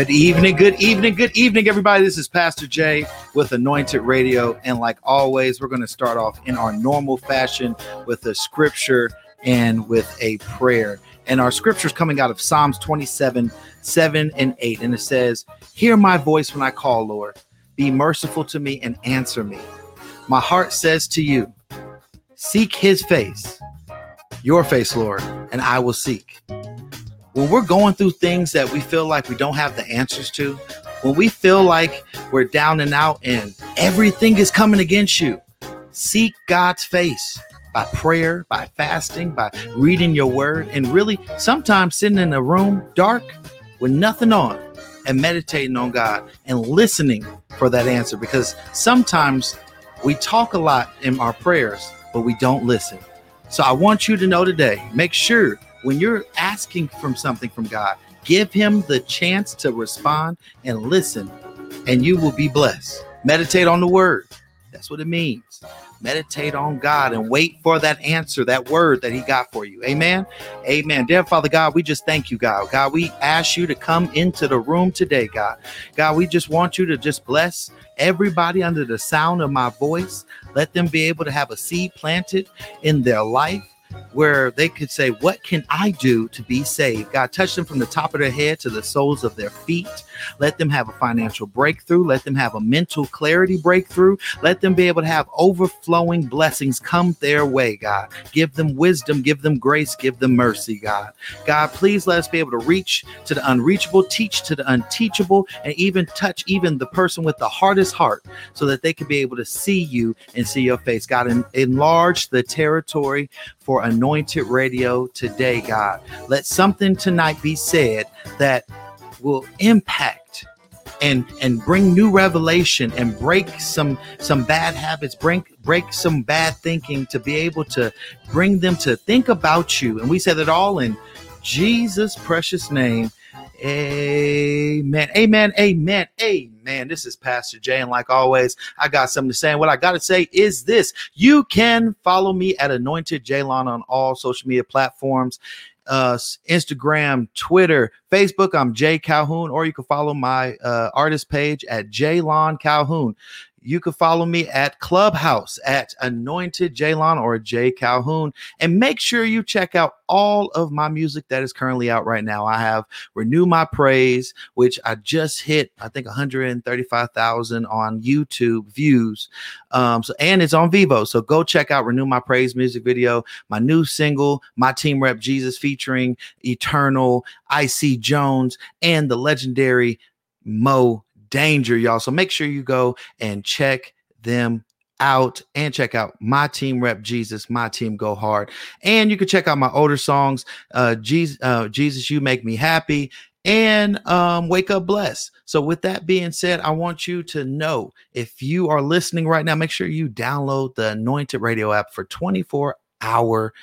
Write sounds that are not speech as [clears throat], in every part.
Good evening, good evening, good evening, everybody. This is Pastor Jay with Anointed Radio. And like always, we're going to start off in our normal fashion with a scripture and with a prayer. And our scripture is coming out of Psalms 27 7 and 8. And it says, Hear my voice when I call, Lord. Be merciful to me and answer me. My heart says to you, Seek his face, your face, Lord, and I will seek when we're going through things that we feel like we don't have the answers to, when we feel like we're down and out and everything is coming against you, seek God's face by prayer, by fasting, by reading your word, and really sometimes sitting in a room dark with nothing on and meditating on God and listening for that answer because sometimes we talk a lot in our prayers, but we don't listen. So I want you to know today, make sure when you're asking from something from God, give him the chance to respond and listen, and you will be blessed. Meditate on the word. That's what it means. Meditate on God and wait for that answer, that word that He got for you. Amen. Amen. Dear Father God, we just thank you, God. God, we ask you to come into the room today, God. God, we just want you to just bless everybody under the sound of my voice. Let them be able to have a seed planted in their life where they could say, What can I do to be saved? God, touch them from the top of their head to the soles of their feet. Let them have a financial breakthrough. Let them have a mental clarity breakthrough. Let them be able to have overflowing blessings come their way, God. Give them wisdom, give them grace, give them mercy, God. God, please let us be able to reach to the unreachable, teach to the unteachable, and even touch even the person with the hardest heart so that they can be able to see you and see your face. God, and enlarge the territory for anointed radio today, God. Let something tonight be said that will impact and and bring new revelation and break some some bad habits break break some bad thinking to be able to bring them to think about you. And we said it all in jesus precious name. Amen. Amen. Amen. Amen. This is pastor jay and like always i got something to say. And what i got to say is this. You can follow me at anointed jaylon on all social media platforms uh, Instagram, Twitter, Facebook. I'm Jay Calhoun, or you can follow my uh, artist page at Jaylon Calhoun. You can follow me at Clubhouse at Anointed Jaylon or Jay Calhoun. And make sure you check out all of my music that is currently out right now. I have Renew My Praise, which I just hit, I think 135,000 on YouTube views. Um, so and it's on Vevo. So go check out Renew My Praise music video, my new single, My Team Rep Jesus featuring Eternal, IC Jones, and the legendary Mo danger, y'all. So make sure you go and check them out and check out my team rep jesus my team go hard and you can check out my older songs uh jesus uh, jesus you make me happy and um, wake up blessed. So, with that being said, I want you to know if you are listening right now, make sure you download the Anointed Radio app for 24 hour,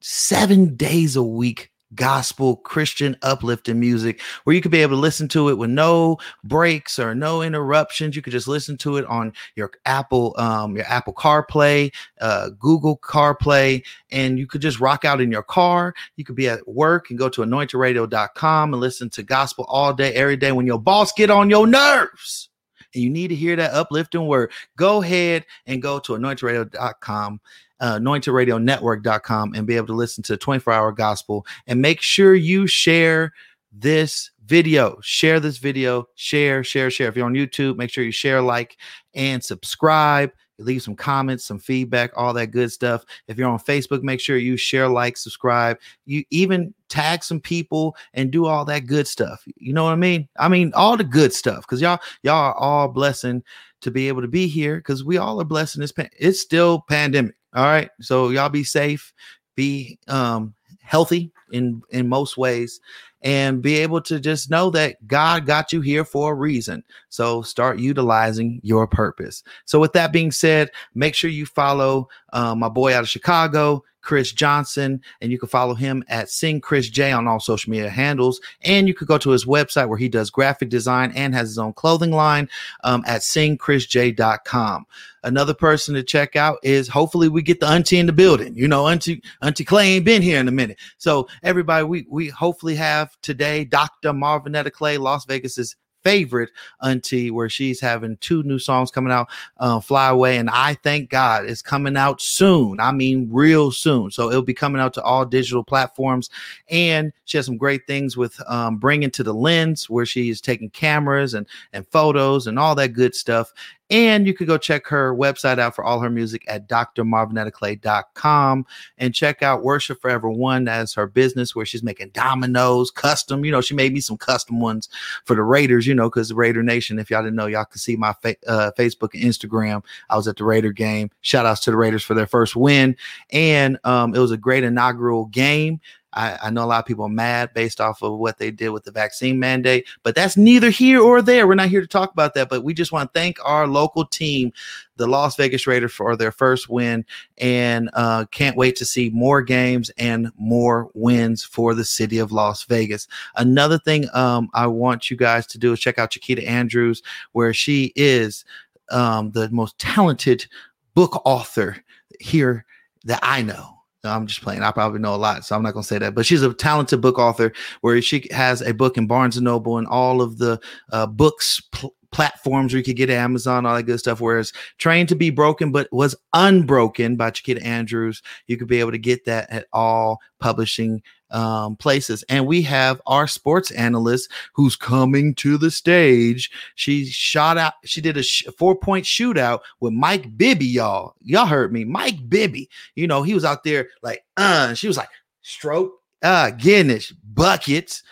seven days a week gospel Christian uplifting music where you could be able to listen to it with no breaks or no interruptions. You could just listen to it on your Apple, um, your Apple CarPlay, uh, Google CarPlay, and you could just rock out in your car. You could be at work and go to anointedradio.com and listen to gospel all day, every day when your boss get on your nerves and you need to hear that uplifting word. Go ahead and go to anointedradio.com uh, anointedradionetwork.com and be able to listen to 24 hour gospel. And make sure you share this video. Share this video. Share share share. If you're on youtube make sure you share like and subscribe. Leave some comments some feedback all that good stuff. If you're on facebook make sure you share like subscribe. You even tag some people and do all that good stuff. You know what i mean? I mean all the good stuff because y'all y'all are all blessing to be able to be here because we all are blessing this pan- it's still pandemic all right. So y'all be safe. Be um healthy in in most ways and be able to just know that God got you here for a reason. So start utilizing your purpose. So with that being said, make sure you follow uh, my boy out of Chicago, Chris Johnson, and you can follow him at Sing Chris J on all social media handles. And you could go to his website where he does graphic design and has his own clothing line um, at singchrisj.com. Another person to check out is hopefully we get the auntie in the building. You know, auntie auntie Clay ain't been here in a minute. So everybody, we we hopefully have today Dr. Marvinetta Clay, Las Vegas's favorite auntie where she's having two new songs coming out uh, fly away and i thank god it's coming out soon. I mean real soon. So it'll be coming out to all digital platforms. And she has some great things with um, bringing to the lens where she's taking cameras and and photos and all that good stuff and you could go check her website out for all her music at drmarvinettaclay.com and check out Worship Forever One as her business where she's making dominoes, custom. You know, she made me some custom ones for the Raiders, you know, because the Raider Nation, if y'all didn't know, y'all can see my fa- uh, Facebook and Instagram. I was at the Raider game. Shout outs to the Raiders for their first win. And um, it was a great inaugural game. I, I, know a lot of people are mad based off of what they did with the vaccine mandate, but that's neither here or there. We're not here to talk about that, but we just want to thank our local team, the Las Vegas Raiders, for their first win, and uh, can't wait to see more games and more wins for the city of Las Vegas. Another thing um, I want you guys to do is check out Chiquita Andrews, where she is um, the most talented book author here that I know I'm just playing. I probably know a lot, so I'm not gonna say that. But she's a talented book author, where she has a book in Barnes and Noble and all of the uh, books pl- platforms where you could get Amazon, all that good stuff. Whereas Trained to Be Broken, but was unbroken by Chiquita Andrews, you could be able to get that at all publishing um, places. And we have our sports analyst who's coming to the stage. She shot out, she did a sh- four point shootout with Mike Bibby, y'all. Y'all heard me. Mike Bibby, you know, he was out there like, uh, she was like, stroke, uh, Guinness, buckets,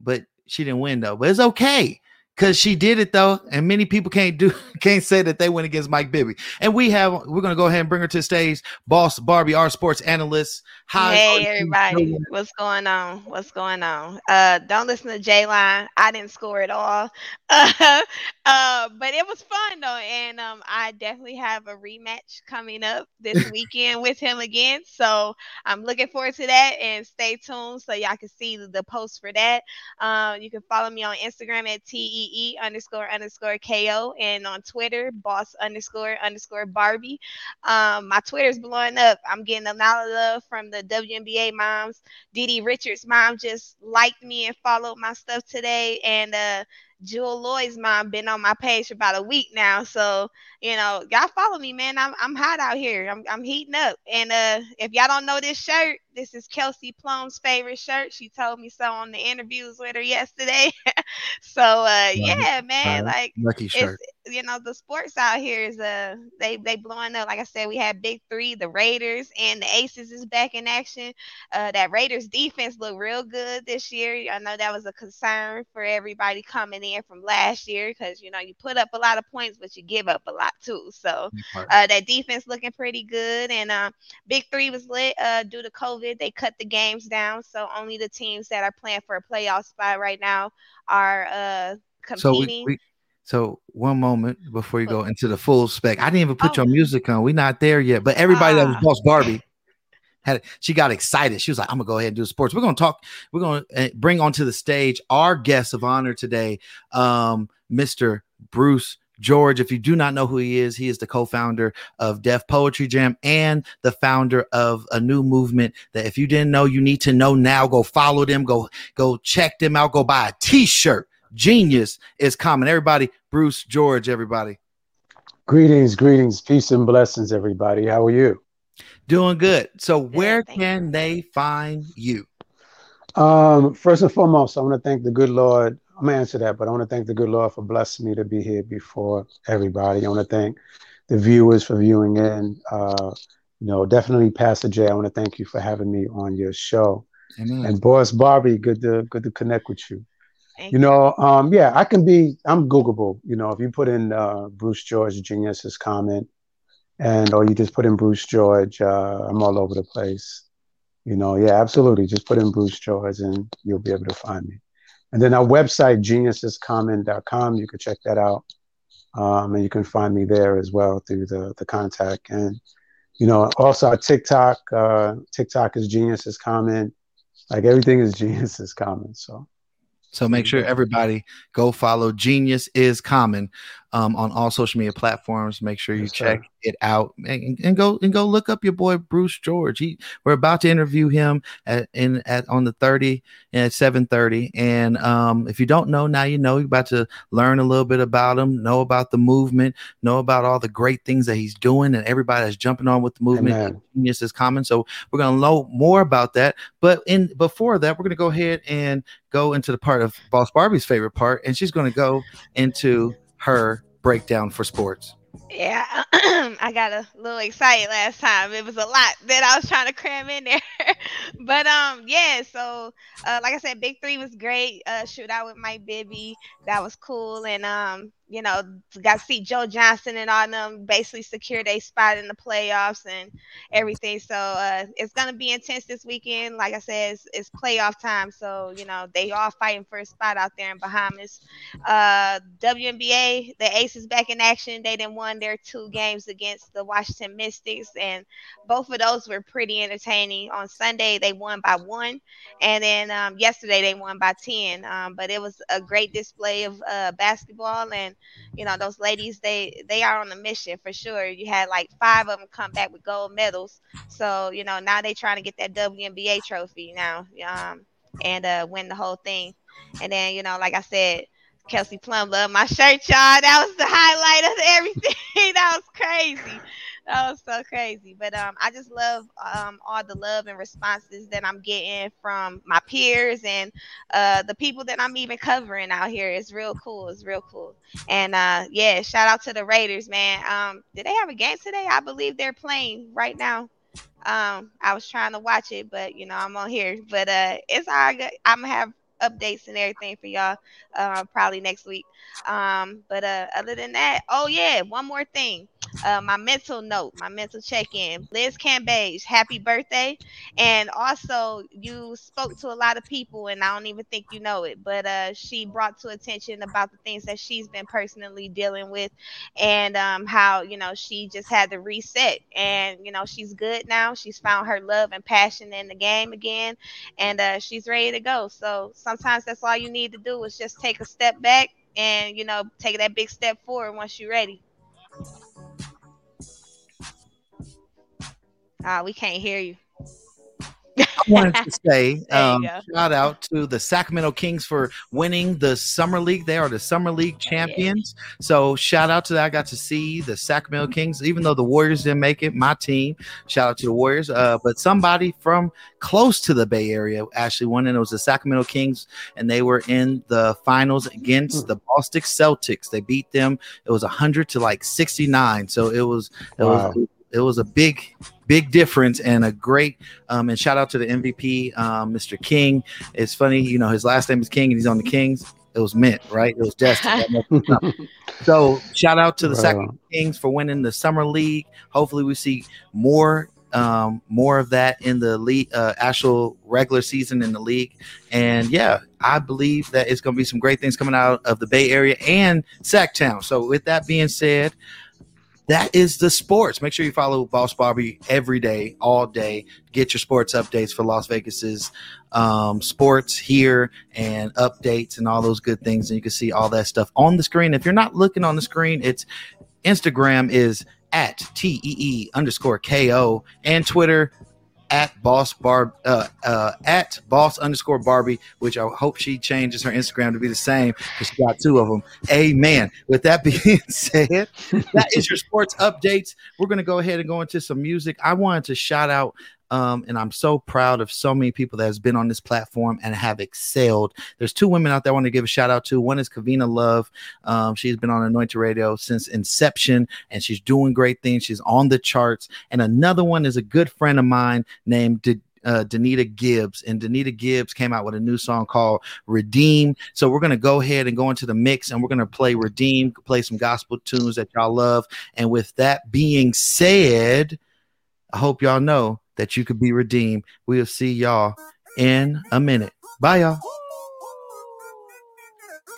but she didn't win though. But it's okay because she did it though, and many people can't do [laughs] can't say that they went against Mike Bibby. And we have we're gonna go ahead and bring her to the stage, boss Barbie, our sports analyst. Hi, hey everybody, doing? what's going on? What's going on? Uh, don't listen to J Line. I didn't score at all. Uh, [laughs] uh, but it was fun though, and um, I definitely have a rematch coming up this [laughs] weekend with him again. So I'm looking forward to that, and stay tuned so y'all can see the, the post for that. Uh, you can follow me on Instagram at te E underscore underscore KO and on Twitter, boss underscore underscore Barbie. Um, my Twitter's blowing up. I'm getting a lot of love from the WNBA moms. Didi Richards' mom just liked me and followed my stuff today. And uh Jewell Loyd's mom been on my page for about a week now. So, you know, y'all follow me, man. I'm I'm hot out here. I'm I'm heating up. And uh if y'all don't know this shirt, this is Kelsey Plum's favorite shirt. She told me so on the interviews with her yesterday. [laughs] so uh yeah, man, like lucky shirt you know the sports out here is uh they they blowing up. Like I said, we had big three, the Raiders and the Aces is back in action. Uh, that Raiders defense looked real good this year. I know that was a concern for everybody coming in from last year because you know you put up a lot of points, but you give up a lot too. So uh, that defense looking pretty good, and uh, big three was lit uh, due to COVID. They cut the games down, so only the teams that are playing for a playoff spot right now are uh competing. So we, we- so one moment before you go into the full spec, I didn't even put oh. your music on. We're not there yet, but everybody that was ah. Boss Barbie had she got excited. She was like, "I'm gonna go ahead and do sports." We're gonna talk. We're gonna uh, bring onto the stage our guest of honor today, um, Mr. Bruce George. If you do not know who he is, he is the co-founder of Def Poetry Jam and the founder of a new movement that if you didn't know, you need to know now. Go follow them. Go go check them out. Go buy a T-shirt genius is coming. Everybody, Bruce George, everybody. Greetings, greetings, peace and blessings, everybody. How are you? Doing good. So, where can they find you? Um, first and foremost, I want to thank the good Lord. I'm gonna answer that, but I want to thank the good Lord for blessing me to be here before everybody. I want to thank the viewers for viewing in. Uh, you know, definitely Pastor Jay. I want to thank you for having me on your show. Amen. And Boss Barbie, good to good to connect with you. Thank you know, um, yeah, I can be. I'm Googleable. You know, if you put in uh, Bruce George Genius is Common, and or you just put in Bruce George, uh, I'm all over the place. you know, yeah, absolutely. Just put in Bruce George and you'll be able to find me. And then our website, geniusiscommon.com, you can check that out. Um, and you can find me there as well through the, the contact. And, you know, also our TikTok, uh, TikTok is Genius is Common. Like everything is [laughs] Genius is Common. So so make sure everybody go follow Genius is Common um, on all social media platforms. Make sure you yes, check sir. it out and, and, go and go look up your boy Bruce George. He we're about to interview him at in at on the 30 at 7:30. And um, if you don't know now, you know you're about to learn a little bit about him, know about the movement, know about all the great things that he's doing, and everybody that's jumping on with the movement. Genius is Common. So we're gonna know more about that. But in before that, we're gonna go ahead and go into the part of Boss Barbie's favorite part, and she's gonna go into her breakdown for sports. Yeah, [clears throat] I got a little excited last time. It was a lot that I was trying to cram in there. [laughs] but um, yeah. So uh, like I said, Big Three was great. Uh, shootout with Mike Bibby, that was cool. And um, you know, got to see Joe Johnson and all them basically secure their spot in the playoffs and everything. So uh, it's gonna be intense this weekend. Like I said, it's, it's, playoff time, so you know they all fighting for a spot out there in Bahamas. Uh, WNBA, the Aces back in action. They didn't won their two games against the Washington Mystics, and both of those were pretty entertaining. On Sunday, they won by one, and then um, yesterday they won by ten. Um, but it was a great display of uh, basketball and you know those ladies they they are on a mission for sure. You had like five of them come back with gold medals. So you know now they trying to get that WNBA trophy now um and uh win the whole thing. And then you know like I said Kelsey Plum love my shirt y'all. That was the highlight of everything. [laughs] That was crazy that was so crazy. But um, I just love um all the love and responses that I'm getting from my peers and uh the people that I'm even covering out here. It's real cool. It's real cool. And uh yeah, shout out to the Raiders, man. Um, did they have a game today? I believe they're playing right now. Um, I was trying to watch it, but you know I'm on here. But uh, it's all good. I'm gonna have updates and everything for y'all uh, probably next week. Um, but uh, other than that, oh yeah, one more thing. Uh, my mental note, my mental check-in. Liz Cambage, happy birthday! And also, you spoke to a lot of people, and I don't even think you know it, but uh, she brought to attention about the things that she's been personally dealing with, and um, how you know she just had to reset, and you know she's good now. She's found her love and passion in the game again, and uh, she's ready to go. So sometimes that's all you need to do is just take a step back and you know take that big step forward once you're ready. Ah, we can't hear you. I wanted to say [laughs] um, shout out to the Sacramento Kings for winning the Summer League. They are the Summer League champions. So shout out to that. I got to see the Sacramento Kings, even though the Warriors didn't make it. My team. Shout out to the Warriors. Uh, but somebody from close to the Bay Area actually won, and it was the Sacramento Kings, and they were in the finals against hmm. the Boston Celtics. They beat them. It was hundred to like sixty nine. So it was it wow. was it was a big big difference and a great um, and shout out to the MVP, um, Mr. King. It's funny, you know, his last name is King and he's on the Kings. It was meant, right? It was destined. [laughs] so shout out to the Sacramento Kings for winning the summer league. Hopefully, we see more um, more of that in the league, uh, actual regular season in the league. And yeah, I believe that it's going to be some great things coming out of the Bay Area and Sac Town. So with that being said, that is the sports. Make sure you follow Boss Barbie every day, all day. Get your sports updates for Las Vegas's um, sports here and updates and all those good things. And you can see all that stuff on the screen. If you're not looking on the screen, it's Instagram is at T E E underscore K O and Twitter at boss barb uh, uh, at boss underscore barbie which i hope she changes her instagram to be the same because she got two of them amen. With that [laughs] being said that is your sports updates. We're going to go ahead and go into some music. I wanted to shout out um, and I'm so proud of so many people that has been on this platform and have excelled. There's two women out there I want to give a shout out to. One is Kavina Love. Um, she's been on Anointed Radio since inception, and she's doing great things. She's on the charts. And another one is a good friend of mine named D- uh, Danita Gibbs, and Danita Gibbs came out with a new song called Redeem. So we're gonna go ahead and go into the mix, and we're gonna play Redeem, play some gospel tunes that y'all love. And with that being said, I hope y'all know that you could be redeemed. We'll see y'all in a minute. Bye, y'all.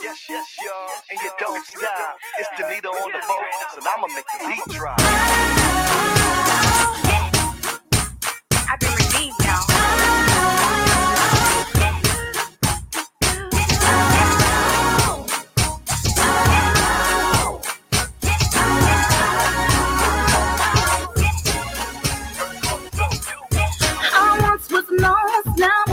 Yes, yes, y'all. And you don't stop. It's on the and I'ma make the beat drop. Now.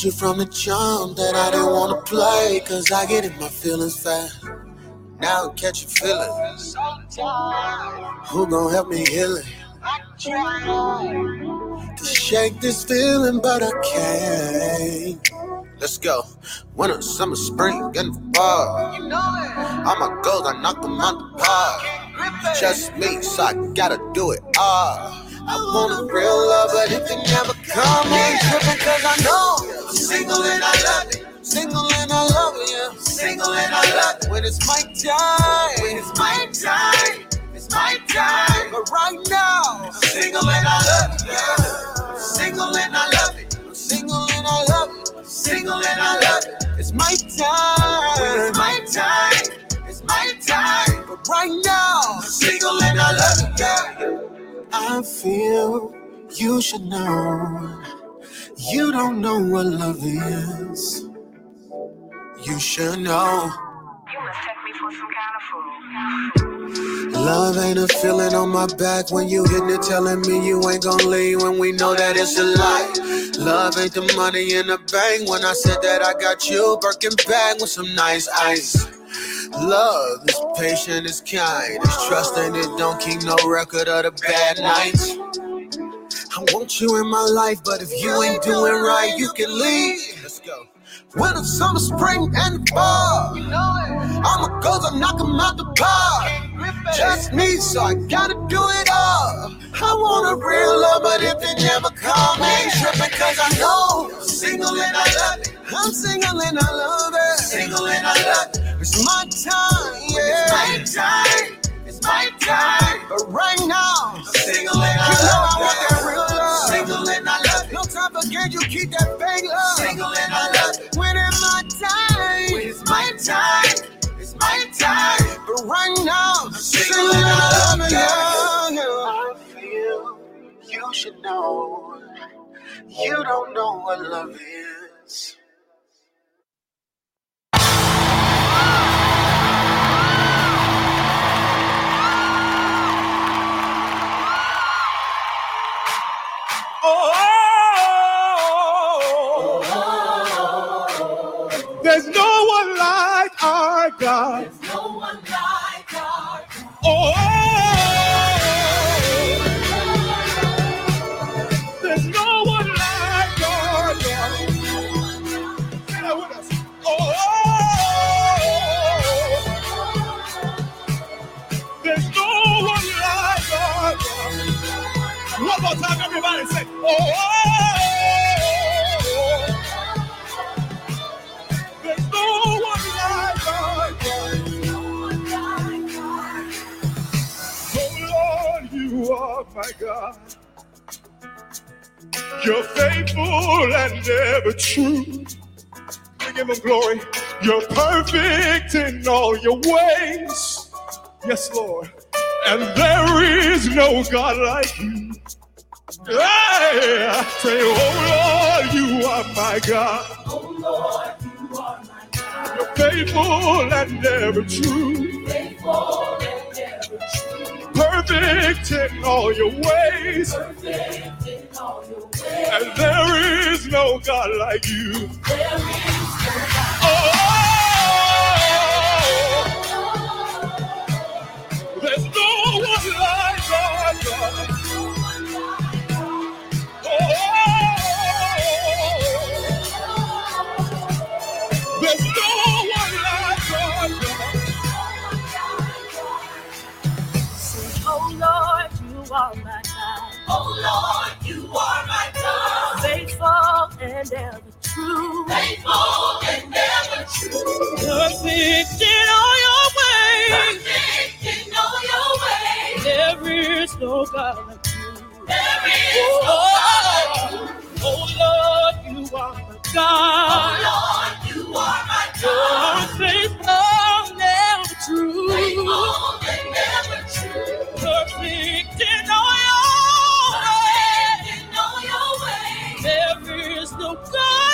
Told you from the jump that I didn't wanna play, cause I get in my feelings fast. Now I'm catching feelings. Who gon' help me heal it? To shake this feeling, but I can't. Let's go. Winter, summer, spring, getting fall. All my goals, I knock them out the park. Just me, so I gotta do it all. I want a real love, but if it never come, I ain't tripping cause I know I'm single and I love it. Single and I love it. Single and I love it. When it's my time, when it's my time, it's my time. But right now, I'm single and I love it, yeah. Single and I love it. Single and I love it. Single and I love it. It's my time. When it's my time, it's my time. But right now, I feel you should know. You don't know what love is. You should know. You must take me for some kind of fool. Love ain't a feeling on my back when you hit it, telling me you ain't gonna leave when we know that it's a lie. Love ain't the money in the bank. When I said that I got you, Birkin bag with some nice ice. Love is patient, is kind, it's trusting, it don't keep no record of the bad nights. I want you in my life, but if you ain't doing right, you can leave. Go. Winter, summer, spring, and fall. I'ma go to knock 'em out the park. Just me, so I gotta do it all. I want a real love, but if you never call me, tripping cause I know. Single and I love it. I'm single and I love it. Single and I love it. It's my time, yeah. It's my time. It's my time. But right now, I'm single and I you know I want that real love. Single and I love it. No time for games, you keep that fake love. I love it. Yeah, yeah. I feel you should know. You don't know what love is. Oh, there's no one like our God. There's no one like our God. Oh, One more time, everybody say, oh, oh, oh, oh, there's no one like God. Oh Lord, you are my God. You're faithful and ever true. We give him glory. You're perfect in all your ways. Yes, Lord. And there is no God like you. Hey, say, oh Lord, you are my God. Oh Lord, you are my God. You're faithful and ever true. Faithful and ever true. Perfect in all your ways. Perfect in all your ways. And there is no God like you. There is no God. Oh, there's no one like our God. There's no one like Oh Lord, you are my God. Oh Lord, you are my God. Faithful and ever true. Perfect in all your ways. There is no God There is no you. Oh Lord, you are my God. Oh Lord, you are my You're God. faithful and true. Faithful and ever true. Perfect in all your ways. Perfect in all your ways. There is no God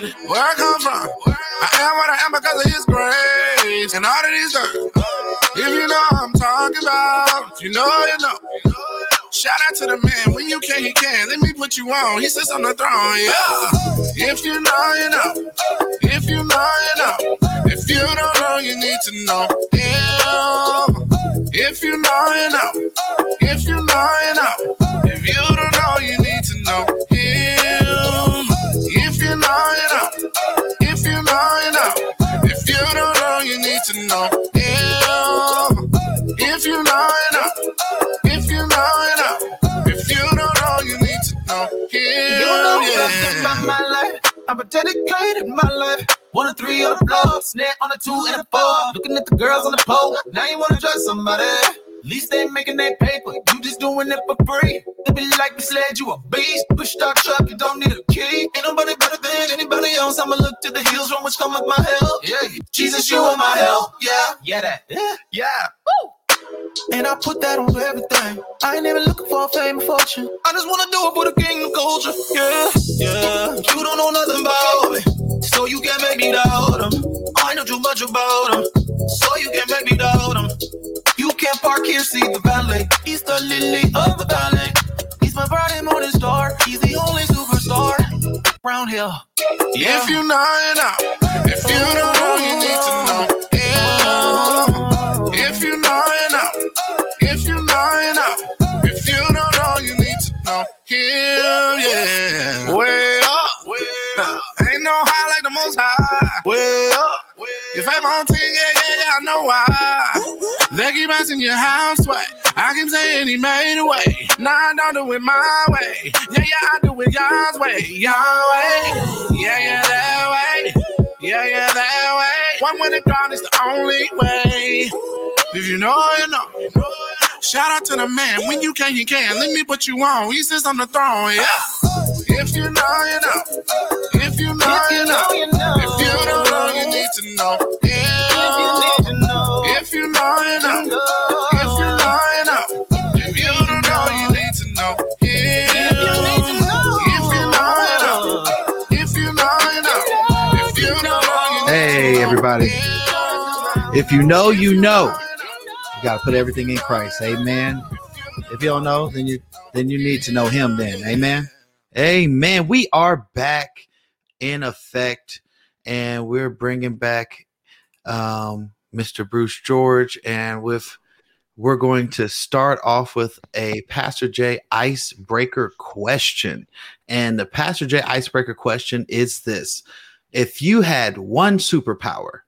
self-made. Where I come from. I am what I am because of his grace. And all of these girls. If you know what I'm talking about, you know, you know. Shout out to the man. When you can, he can. Let me put you on. He sits on the throne, yeah. If you know, you know. If you know, you know. If you don't know, you need to know. Yeah. If you know, you know. If you know, you know. If you don't know, you need to know. If you know, you know. If you know, you know. If you don't know, you need to know him. If you know, you know. If you know, you know. If you don't know, you need to know him. You know yeah. about my life. I'm a dedicated my life. One and three on the block, snare on the two and the four. Looking at the girls on the pole. Now you wanna trust somebody. Least they making that paper. You just doing it for free. They be like, sled, you a beast. Push start truck, you don't need a key. Ain't nobody better than anybody else. I'ma look to the hills from which cometh my help. Yeah, Jesus, you are my help. Yeah, yeah, that. Yeah, yeah. Woo. And I put that on everything. I ain't even looking for fame or fortune. I just wanna do it for the kingdom culture. Yeah, yeah. You don't know nothing about me, so you can't make me doubt him. I know too much about him, so you can't make me doubt him. Can't park here, see the valley. He's the lily of the valley. He's my bright and morning star. He's the only superstar around here. Yeah. If you know, you know. If you don't know, you need to know. Yeah. If you know, you know. If you know, you know. If you don't know, you need to know. Him, yeah. Way up. Way up. Ain't no high like the most high. Way up. If I'm on 10, yeah, yeah, yeah, I know why. They keep asking you how I'm sweat. I keep saying he made a way. Nah, I don't do it my way. Yeah, yeah, I do it God's way. Yahweh. Yeah, yeah, that way. Yeah, yeah, that way. One with the God is the only way. If you know, you know. Shout out to the man. When you can, you can. Let me put you on. He sits on the throne, yeah. If you know, you know. If you know, you know. If you don't know, you need to know. If you know, you know. If you Hey, everybody. If you know, you know. You gotta put everything in Christ. Amen. If you don't know, then you then you need to know him then. Amen. Amen. We are back in effect and we're bringing back um, Mr. Bruce George and with we're going to start off with a Pastor J icebreaker question. And the Pastor J icebreaker question is this. If you had one superpower,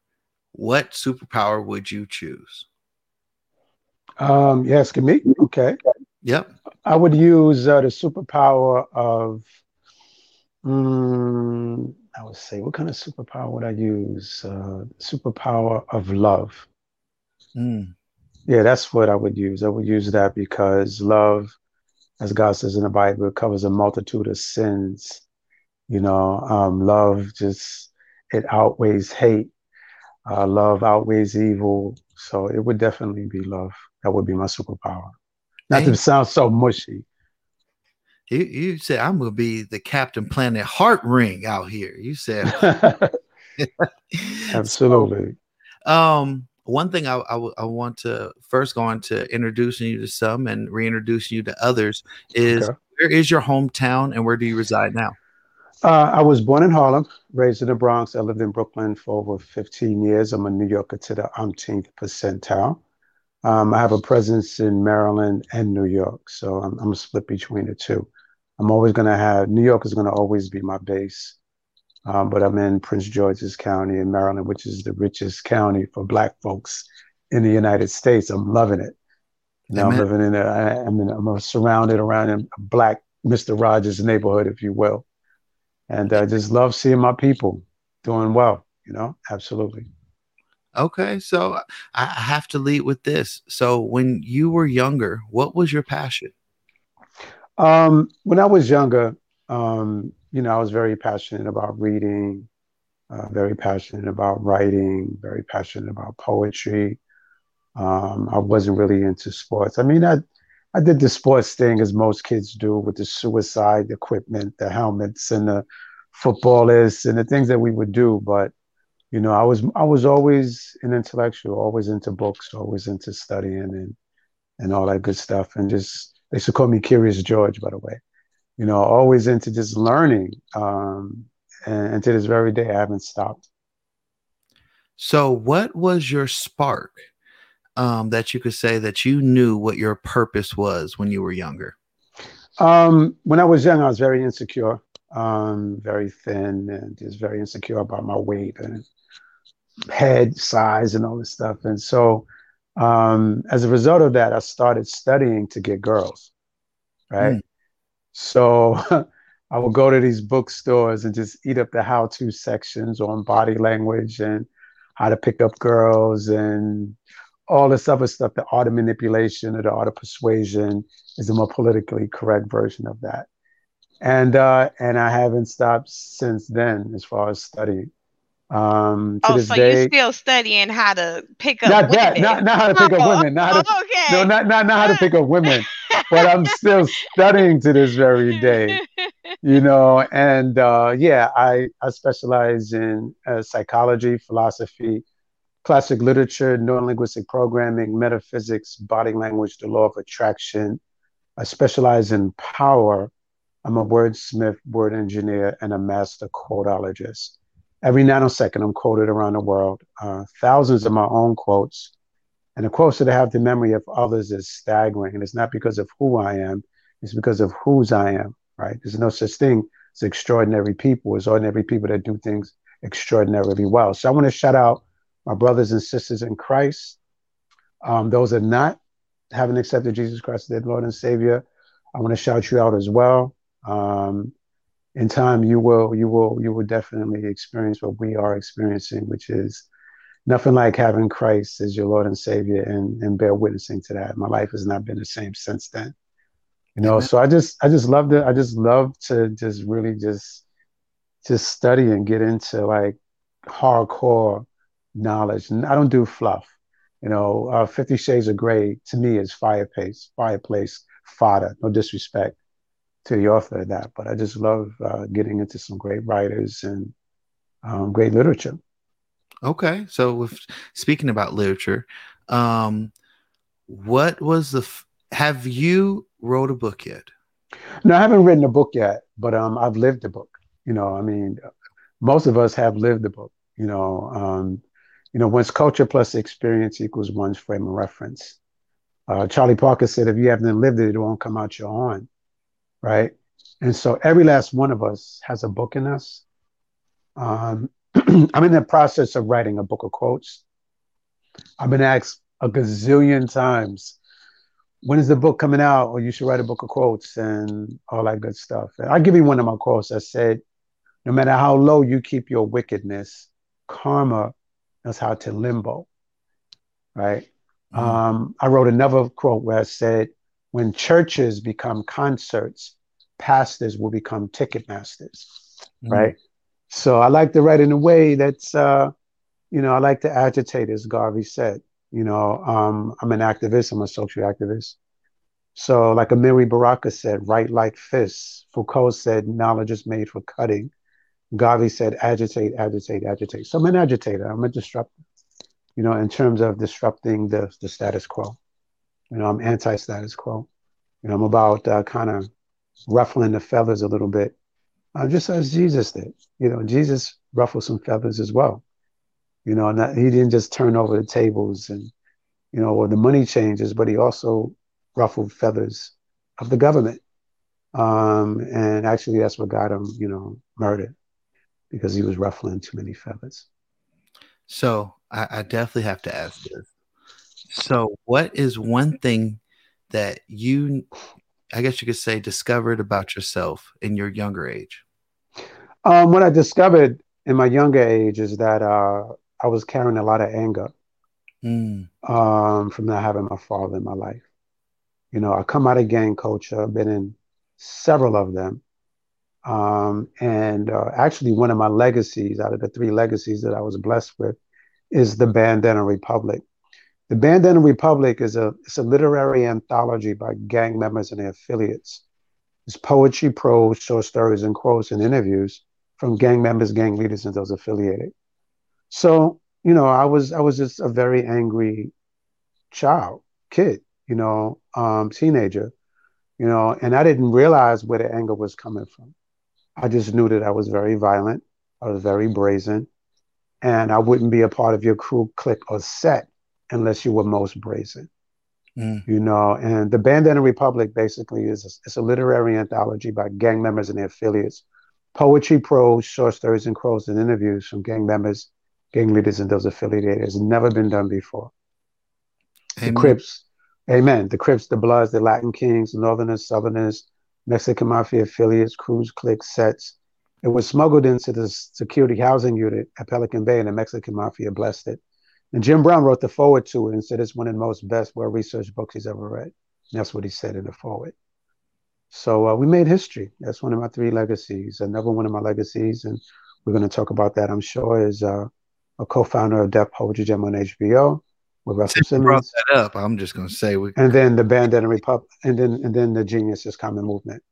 what superpower would you choose? Um, you asking me? Okay. Yep. I would use uh, the superpower of, mm, I would say, what kind of superpower would I use? Uh, superpower of love. Mm. Yeah, that's what I would use. I would use that because love, as God says in the Bible, covers a multitude of sins. You know, um, love just it outweighs hate. Uh, love outweighs evil. So it would definitely be love. That would be my superpower. Not Amen. to sound so mushy. You, you said I'm gonna be the Captain Planet heart ring out here. You said [laughs] [laughs] Absolutely. um one thing I, I want to first go on to introducing you to some and reintroducing you to others is Okay. where is your hometown and where do you reside now? Uh, I was born in Harlem, raised in the Bronx. I lived in Brooklyn for over 15 years. I'm a New Yorker to the umpteenth percentile. Um, I have a presence in Maryland and New York, so I'm, I'm split between the two. I'm always going to have New York is going to always be my base, um, but I'm in Prince George's County in Maryland, which is the richest county for Black folks in the United States. I'm loving it. Now know, I'm living in a, I, I'm, in, I'm surrounded around a Black Mr. Rogers neighborhood, if you will and I just love seeing my people doing well. You know, absolutely. Okay, so I have to lead with this. So when you were younger, what was your passion? Um, when I was younger, um, you know, I was very passionate about reading, uh, very passionate about writing, very passionate about poetry. Um, I wasn't really into sports. I mean, I I did the sports thing as most kids do with the suicide equipment, the helmets, and the footballers, and the things that we would do. But you know, I was I was always an intellectual, always into books, always into studying and and all that good stuff, and just they used to call me Curious George, by the way. You know, always into just learning. Um, and, and to this very day, I haven't stopped. So, what was your spark um, that you could say that you knew what your purpose was when you were younger? Um, when I was young, I was very insecure, um, very thin, and just very insecure about my weight and head size and all this stuff. And so, um, as a result of that, I started studying to get girls, right? Mm. So [laughs] I would go to these bookstores and just eat up the how-to sections on body language and how to pick up girls and all this other stuff. The art of manipulation or the art of persuasion is the more politically correct version of that. And uh, and I haven't stopped since then as far as studying. Um, oh, so day, you're still studying how to pick up not women. that, not, not how to pick oh, up women, not how to, okay. no, not, not, not how to pick up women, but I'm [laughs] still studying to this very day, you [laughs] know, and uh, yeah, I, I specialize in uh, psychology, philosophy, classic literature, neurolinguistic programming, metaphysics, body language, the law of attraction. I specialize in power. I'm a wordsmith, word engineer, and a master quoteologist every nanosecond I'm quoted around the world, uh, thousands of my own quotes. And the quotes that I have the memory of others is staggering. And it's not because of who I am, it's because of whose I am, right? There's no such thing as extraordinary people, it's ordinary people that do things extraordinarily well. So I want to shout out my brothers and sisters in Christ. Um, those that not haven't accepted Jesus Christ as their Lord and Savior, I want to shout you out as well. Um, in time you will you will you will definitely experience what we are experiencing which is nothing like having christ as your lord and savior and and bear witnessing to that. My life has not been the same since then. You know so i just i just love to i just love to just really just just study and get into like hardcore knowledge. And i don't do fluff. You know uh, 50 shades of gray to me is fireplace fireplace fodder. No disrespect to the author of that. But I just love uh, getting into some great writers and um, great literature. Okay, so with speaking about literature, um, what was the? F- have you wrote a book yet? No, I haven't written a book yet, but um, I've lived a book. You know, I mean, most of us have lived a book. You know, um, you know, once culture plus experience equals one's frame of reference. Uh, Charlie Parker said, if you haven't lived it, it won't come out your own right? And so every last one of us has a book in us. Um, [clears throat] I'm in the process of writing a book of quotes. I've been asked a gazillion times, when is the book coming out? Or you should write a book of quotes and all that good stuff. And I'll give you one of my quotes I said, no matter how low you keep your wickedness, karma knows how to limbo. Right. Mm-hmm. Um, I wrote another quote where I said, when churches become concerts, pastors will become ticket masters, mm-hmm. right? So I like to write in a way that's, uh, you know, I like to agitate, as Garvey said. You know, um, I'm an activist. I'm a social activist. So, like Amiri Baraka said, write like fists. Foucault said, knowledge is made for cutting. Garvey said, agitate, agitate, agitate. So I'm an agitator. I'm a disruptor. You know, in terms of disrupting the the status quo. You know, I'm anti-status quo. You know, I'm about uh, kind of ruffling the feathers a little bit, uh, just as Jesus did. You know, Jesus ruffled some feathers as well. You know, not, he didn't just turn over the tables and, you know, or the money changes, but he also ruffled feathers of the government. Um, and actually, that's what got him, you know, murdered because he was ruffling too many feathers. So I, I definitely have to ask this. So, what is one thing that you, I guess you could say, discovered about yourself in your younger age? Um, what I discovered in my younger age is that uh, I was carrying a lot of anger. mm. um, from not having my father in my life. You know, I come out of gang culture. I've been in several of them. Um, and uh, actually, one of my legacies out of the three legacies that I was blessed with is the Bandana Republic. The Bandana Republic is a it's a literary anthology by gang members and their affiliates. It's poetry, prose, short stories, and quotes and interviews from gang members, gang leaders, and those affiliated. So, you know, I was I was just a very angry child, kid, you know, um, teenager, you know, and I didn't realize where the anger was coming from. I just knew that I was very violent, I was very brazen, and I wouldn't be a part of your crew, clique, or set unless you were most brazen. Mm. You know, and the Bandana Republic basically is a, it's a literary anthology by gang members and their affiliates. Poetry, prose, short stories, and quotes and interviews from gang members, gang leaders, and those affiliated. It's never been done before. Amen. The Crips, Amen. The Crips, the Bloods, the Latin Kings, Northerners, Southerners, Mexican Mafia affiliates, crews, cliques, sets. It was smuggled into the security housing unit at Pelican Bay, and the Mexican Mafia blessed it. And Jim Brown wrote the forward to it and said it's one of the most best, well researched books he's ever read. And that's what he said in the forward. So uh, we made history. That's one of my three legacies. Another one of my legacies, and we're going to talk about that, I'm sure, is uh, a co-founder of Def Poetry Jam on HBO with Russell Simmons. Brought that up. I'm just going to say we. And then the Bandana Republic, and then and then the Genius is Common Movement.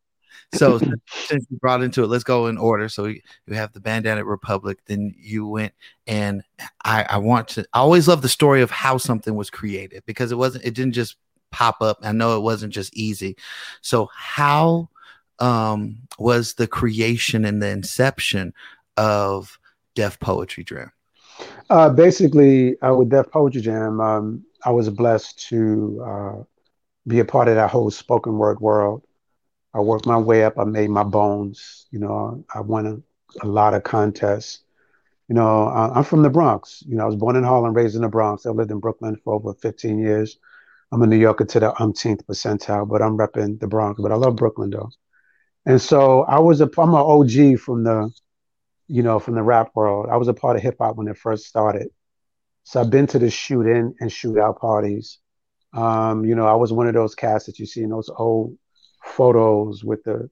So since you brought into it, let's go in order. So you, have the Bandana Republic. Then you went and I, I want to. I always love the story of how something was created because it wasn't. It didn't just pop up. I know it wasn't just easy. So how um, was the creation and the inception of Def Poetry Jam? Uh, basically, uh, with Def Poetry Jam, um, I was blessed to uh, be a part of that whole spoken word world. I worked my way up. I made my bones. You know, I won a, a lot of contests. You know, I'm from the Bronx. You know, I was born in Harlem, raised in the Bronx. I lived in Brooklyn for over 15 years. I'm a New Yorker to the umpteenth percentile, but I'm repping the Bronx. But I love Brooklyn though. And so I was a I'm an OG from the, you know, from the rap world. I was a part of hip hop when it first started. So I've been to the shoot in and shoot out parties. Um, you know, I was one of those cats that you see in those old photos with the,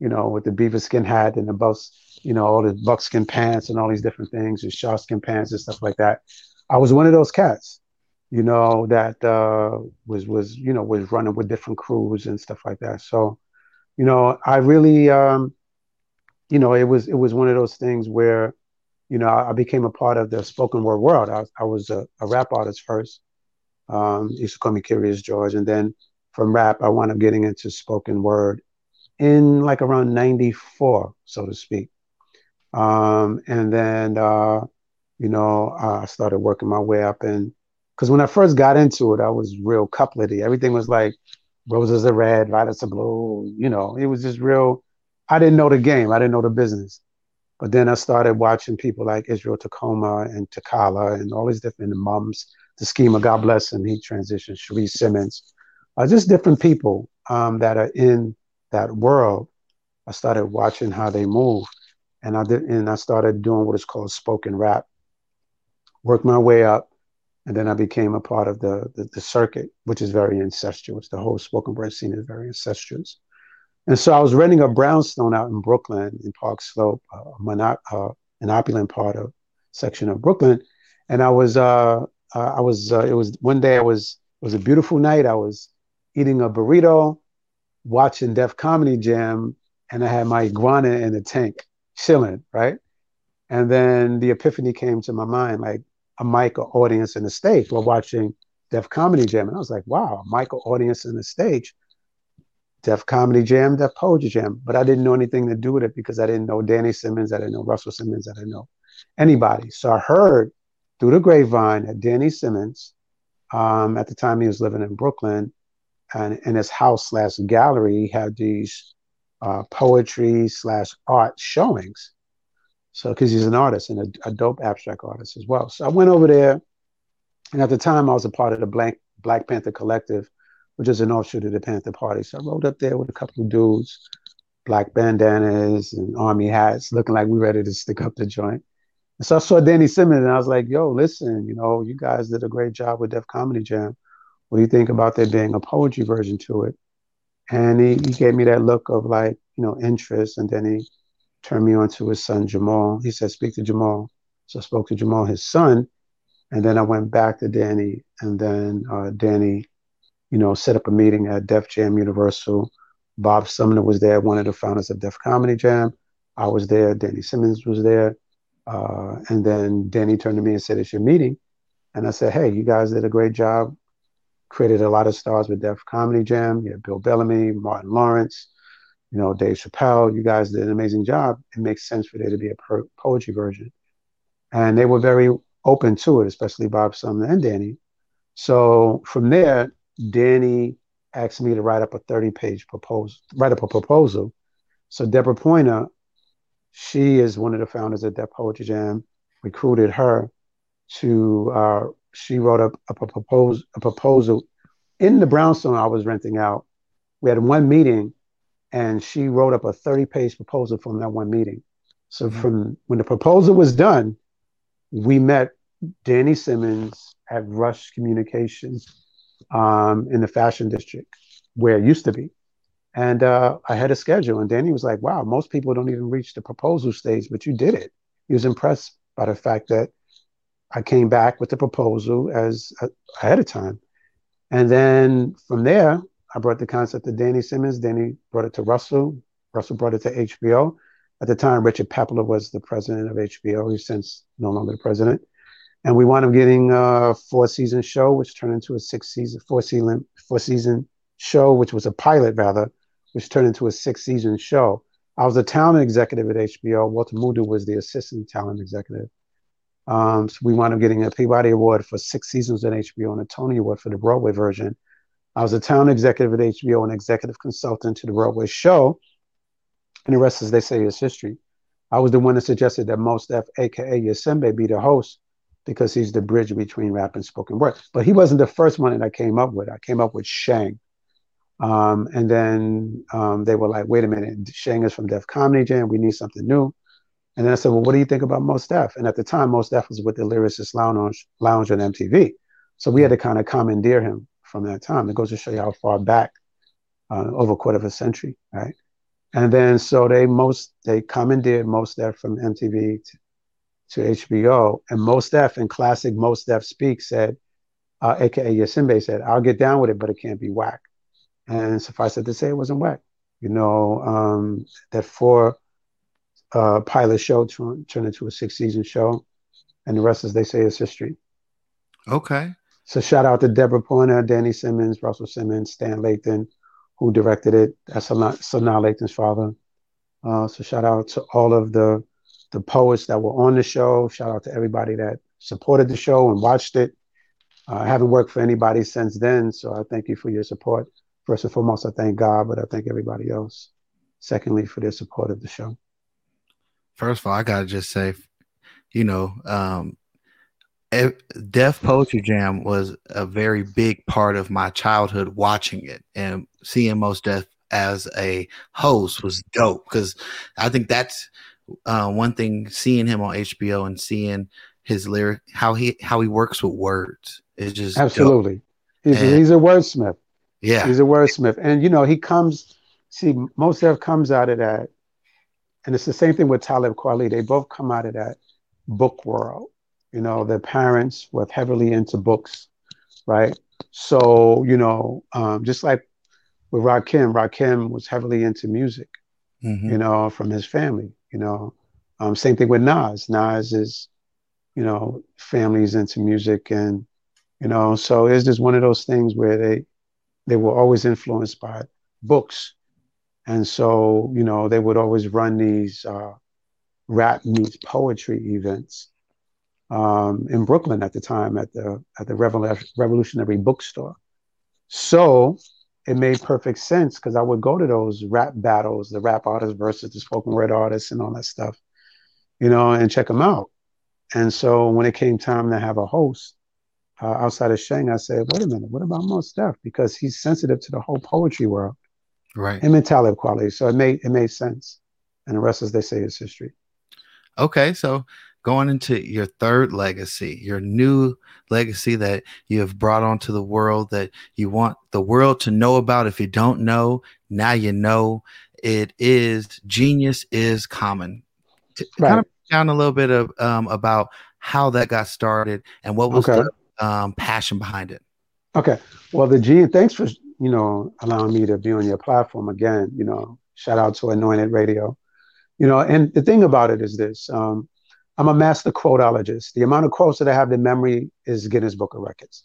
you know, with the beaver skin hat and the bus, you know, all the buckskin pants and all these different things, the sharkskin pants and stuff like that. I was one of those cats, you know, that uh, was was you know was running with different crews and stuff like that. So, you know, I really, um, you know, it was it was one of those things where, you know, I, became a part of the spoken word world. I, I was a, a rap artist first. Um, used to call me Curious George, and then from rap, I wound up getting into spoken word in like around 94, so to speak. Um, and then, uh, you know, I started working my way up. And because when I first got into it, I was real couplety. Everything was like roses are red, violets are blue. You know, it was just real. I didn't know the game, I didn't know the business. But then I started watching people like Israel Tacoma and Takala and all these different mums, the schema, God bless him, he transitioned, Sharice Simmons uh, just different people um, that are in that world. I started watching how they move, and I did, and I started doing what is called spoken rap. Worked my way up, and then I became a part of the, the, the circuit, which is very incestuous. The whole spoken word scene is very incestuous. And so I was renting a brownstone out in Brooklyn in Park Slope, uh, mono- uh, an opulent part of section of Brooklyn. And I was, uh, uh I was, uh, it was one day I was, it was a beautiful night. I was eating a burrito, watching Def Comedy Jam, and I had my iguana in the tank chilling, right? And then the epiphany came to my mind, like a mic audience in the stage while watching Def Comedy Jam. And I was like, wow, a mic audience in the stage. Def Comedy Jam, Def Poetry Jam. But I didn't know anything to do with it because I didn't know Danny Simmons, I didn't know Russell Simmons, I didn't know anybody. So I heard through the grapevine that Danny Simmons, um, at the time he was living in Brooklyn, and in his house slash gallery he had these uh, poetry slash art showings. So because he's an artist and a, a, dope abstract artist as well. So i went over there and at the time i was a part of the black black panther collective which is an offshoot of the panther party. So i rode up there with a couple of dudes black bandanas and army hats looking like we ready to stick up the joint. And so I saw Danny Simmons and I was like, yo, listen, you know, you guys did a great job with Def Comedy Jam. What do you think about there being a poetry version to it? And he, he gave me that look of like, you know, interest. And then he turned me on to his son, Jamal. He said, speak to Jamal. So I spoke to Jamal, his son. And then I went back to Danny. And then uh, Danny, you know, set up a meeting at Def Jam Universal. Bob Sumner was there, one of the founders of Def Comedy Jam. I was there. Danny Simmons was there. Uh, and then Danny turned to me and said, It's your meeting. And I said, Hey, you guys did a great job. Created a lot of stars with Def Comedy Jam. You had Bill Bellamy, Martin Lawrence, you know, Dave Chappelle. You guys did an amazing job. It makes sense for there to be a poetry version. And they were very open to it, especially Bob Sumner and Danny. So from there, Danny asked me to write up a 30 page proposal, write up a proposal. So Deborah Pointer she is one of the founders of Def Poetry Jam. Recruited her to. Uh, she wrote up a, a, propose, a proposal in the brownstone I was renting out. We had one meeting, and she wrote up a thirty-page proposal from that one meeting. So mm-hmm. from when the proposal was done, we met Danny Simmons at Rush Communications um, in the Fashion District, where it used to be. And uh, I had a schedule, and Danny was like, "Wow, most people don't even reach the proposal stage, but you did it." He was impressed by the fact that I came back with the proposal as uh, ahead of time, and then from there, I brought the concept to Danny Simmons. Danny brought it to Russell. Russell brought it to HBO. At the time, Richard Plepler was the president of HBO. He's since no longer the president. And we wound up getting a four season show, which turned into a six season, four season, four season show, which was a pilot rather, which turned into a six season show. I was a talent executive at HBO. Walter Moodoo was the assistant talent executive. Um, so we wound up getting a Peabody Award for six seasons at HBO and a Tony Award for the Broadway version. I was a talent executive at HBO and executive consultant to the Broadway show. And the rest, as they say, is history. I was the one that suggested that Mos Def, aka Yasiin Bey, be the host because he's the bridge between rap and spoken word. But he wasn't the first one that I came up with. I came up with Shang. Um, and then um, they were like, wait a minute, Shang is from Def Comedy Jam. We need something new. And then I said, well, what do you think about Mos Def? And at the time, Mos Def was with the Lyricist Lounge, Lounge on MTV. So we had to kind of commandeer him from that time. It goes to show you how far back, uh, over a quarter of a century, right? And then so they most they commandeered Mos Def from MTV to, to HBO, and Mos Def in classic Mos Def speak said, uh, aka Yasiin Bey said, "I'll get down with it, but it can't be whack." And suffice it to say, it wasn't whack. You know, um, that four uh, pilot show turned, turned into a six season show, and the rest, as they say, is history. Okay. So shout out to Deborah Pointer, Danny Simmons, Russell Simmons, Stan Lathan, who directed it. That's Sanaa Lathan's father. Uh, so shout out to all of the the poets that were on the show. Shout out to everybody that supported the show and watched it. Uh, I haven't worked for anybody since then, so I thank you for your support first and foremost, I thank God, but I thank everybody else. Secondly, for their support of the show. First of all, I gotta just say, you know, um, Def Poetry Jam was a very big part of my childhood watching it and seeing Mos Def as a host was dope because I think that's uh, one thing seeing him on HBO and seeing his lyric how he how he works with words is just absolutely he's, and, he's a wordsmith yeah. He's a wordsmith. And, you know, he comes, see, Mos Def comes out of that. And it's the same thing with Talib Kweli. They both come out of that book world. You know, their parents were heavily into books, right? So, you know, um, just like with Rakim, Rakim was heavily into music, mm-hmm. you know, from his family, you know. Um, same thing with Nas. Nas is, you know, families into music and, you know, so it's just one of those things where they, they were always influenced by books. And so, you know, they would always run these uh, rap meets poetry events um, in Brooklyn at the time at the at the Revolutionary Bookstore. So it made perfect sense because I would go to those rap battles, the rap artists versus the spoken word artists and all that stuff, you know, and check them out. And so when it came time to have a host, uh, outside of Shang, I said, wait a minute, what about Mos Def? Because he's sensitive to the whole poetry world. Right. And Talib Kweli. So it made it made sense. And the rest, as they say, is history. Okay. So going into your third legacy, your new legacy that you have brought onto the world that you want the world to know about. If you don't know, now you know. It is genius is common. Right. Kind of down a little bit of um, about how that got started and what was okay. the um, passion behind it. Okay. Well, the G. Thanks for you know allowing me to be on your platform again. You know, shout out to Anointed Radio. You know, and the thing about it is this: um, I'm a master quoteologist. The amount of quotes that I have in memory is Guinness Book of Records.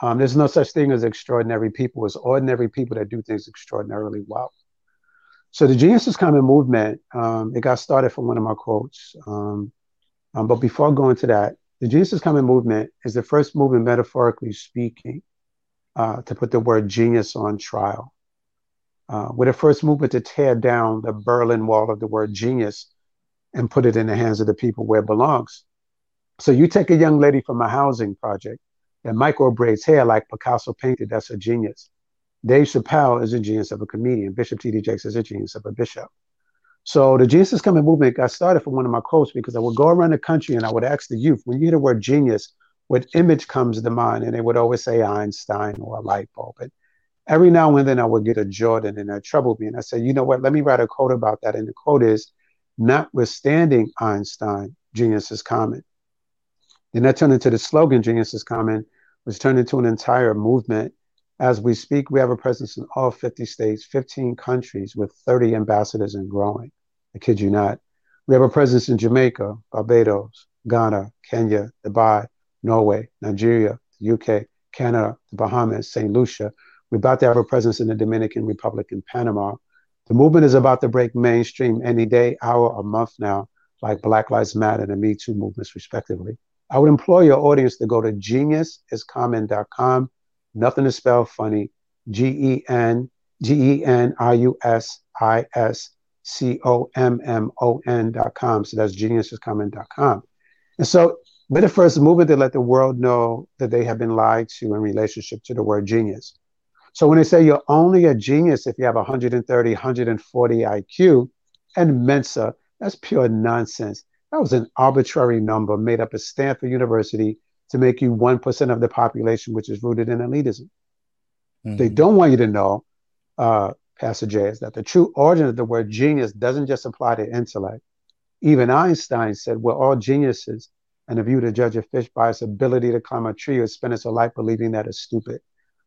Um, there's no such thing as extraordinary people. It's ordinary people that do things extraordinarily well. So the Genius is Common movement, um, it got started from one of my quotes. Um, um, but before going to that, the Genius is Common movement is the first movement, metaphorically speaking, uh, to put the word genius on trial. Uh, we're the first movement to tear down the Berlin Wall of the word genius and put it in the hands of the people where it belongs. So you take a young lady from a housing project that micro braids hair like Picasso painted, that's a genius. Dave Chappelle is a genius of a comedian. Bishop T.D. Jakes is a genius of a bishop. So the Jesus Coming movement got started from one of my quotes because I would go around the country and I would ask the youth, when you hear the word genius, what image comes to mind? And they would always say Einstein or a light bulb. But every now and then I would get a Jordan and that troubled me. And I said, you know what? Let me write a quote about that. And the quote is, notwithstanding Einstein, genius is common. Then that turned into the slogan, genius is common, which turned into an entire movement. As we speak, we have a presence in all 50 states, 15 countries with 30 ambassadors and growing. I kid you not. We have a presence in Jamaica, Barbados, Ghana, Kenya, Dubai, Norway, Nigeria, the UK, Canada, the Bahamas, St. Lucia. We're about to have a presence in the Dominican Republic and Panama. The movement is about to break mainstream any day, hour, or month now, like Black Lives Matter and the Me Too movements, respectively. I would implore your audience to go to geniusiscommon.com. Nothing to spell funny. G E N G E N I U S I S C O M M O N.com. So that's geniusiscommon.com. And so we're the first movement to let the world know that they have been lied to in relationship to the word genius. So when they say you're only a genius if you have 130, 140 IQ and Mensa, that's pure nonsense. That was an arbitrary number made up at Stanford University to make you 1% of the population, which is rooted in elitism. Mm-hmm. They don't want you to know, uh, Pastor Jay, is that the true origin of the word genius doesn't just apply to intellect. Even Einstein said we're all geniuses, and you were to judge a fish by its ability to climb a tree, would spend its life believing that it's stupid.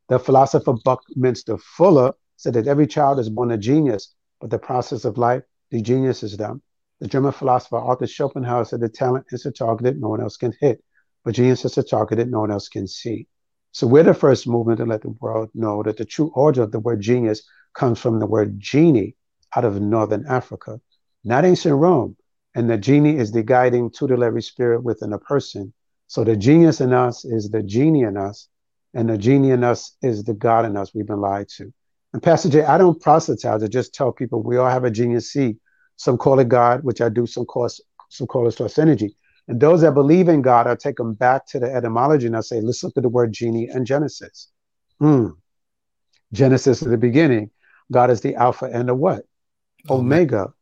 The philosopher Buckminster Fuller said that every child is born a genius, but the process of life the genius is them. The German philosopher Arthur Schopenhauer said that talent is a target that no one else can hit, but genius is a target that no one else can see. So we're the first movement to let the world know that the true origin of the word genius comes from the word genie out of Northern Africa, not ancient Rome. And the genie is the guiding tutelary spirit within a person. So the genius in us is the genie in us, and the genie in us is the God in us we've been lied to. And Pastor Jay, I don't proselytize. I just tell people we all have a genius seed. Some call it God, which I do. Some call it, some call it source energy. And those that believe in God, I take them back to the etymology and I say, let's look at the word genie and Genesis. Hmm. Genesis is the beginning. God is the Alpha and the what? Omega.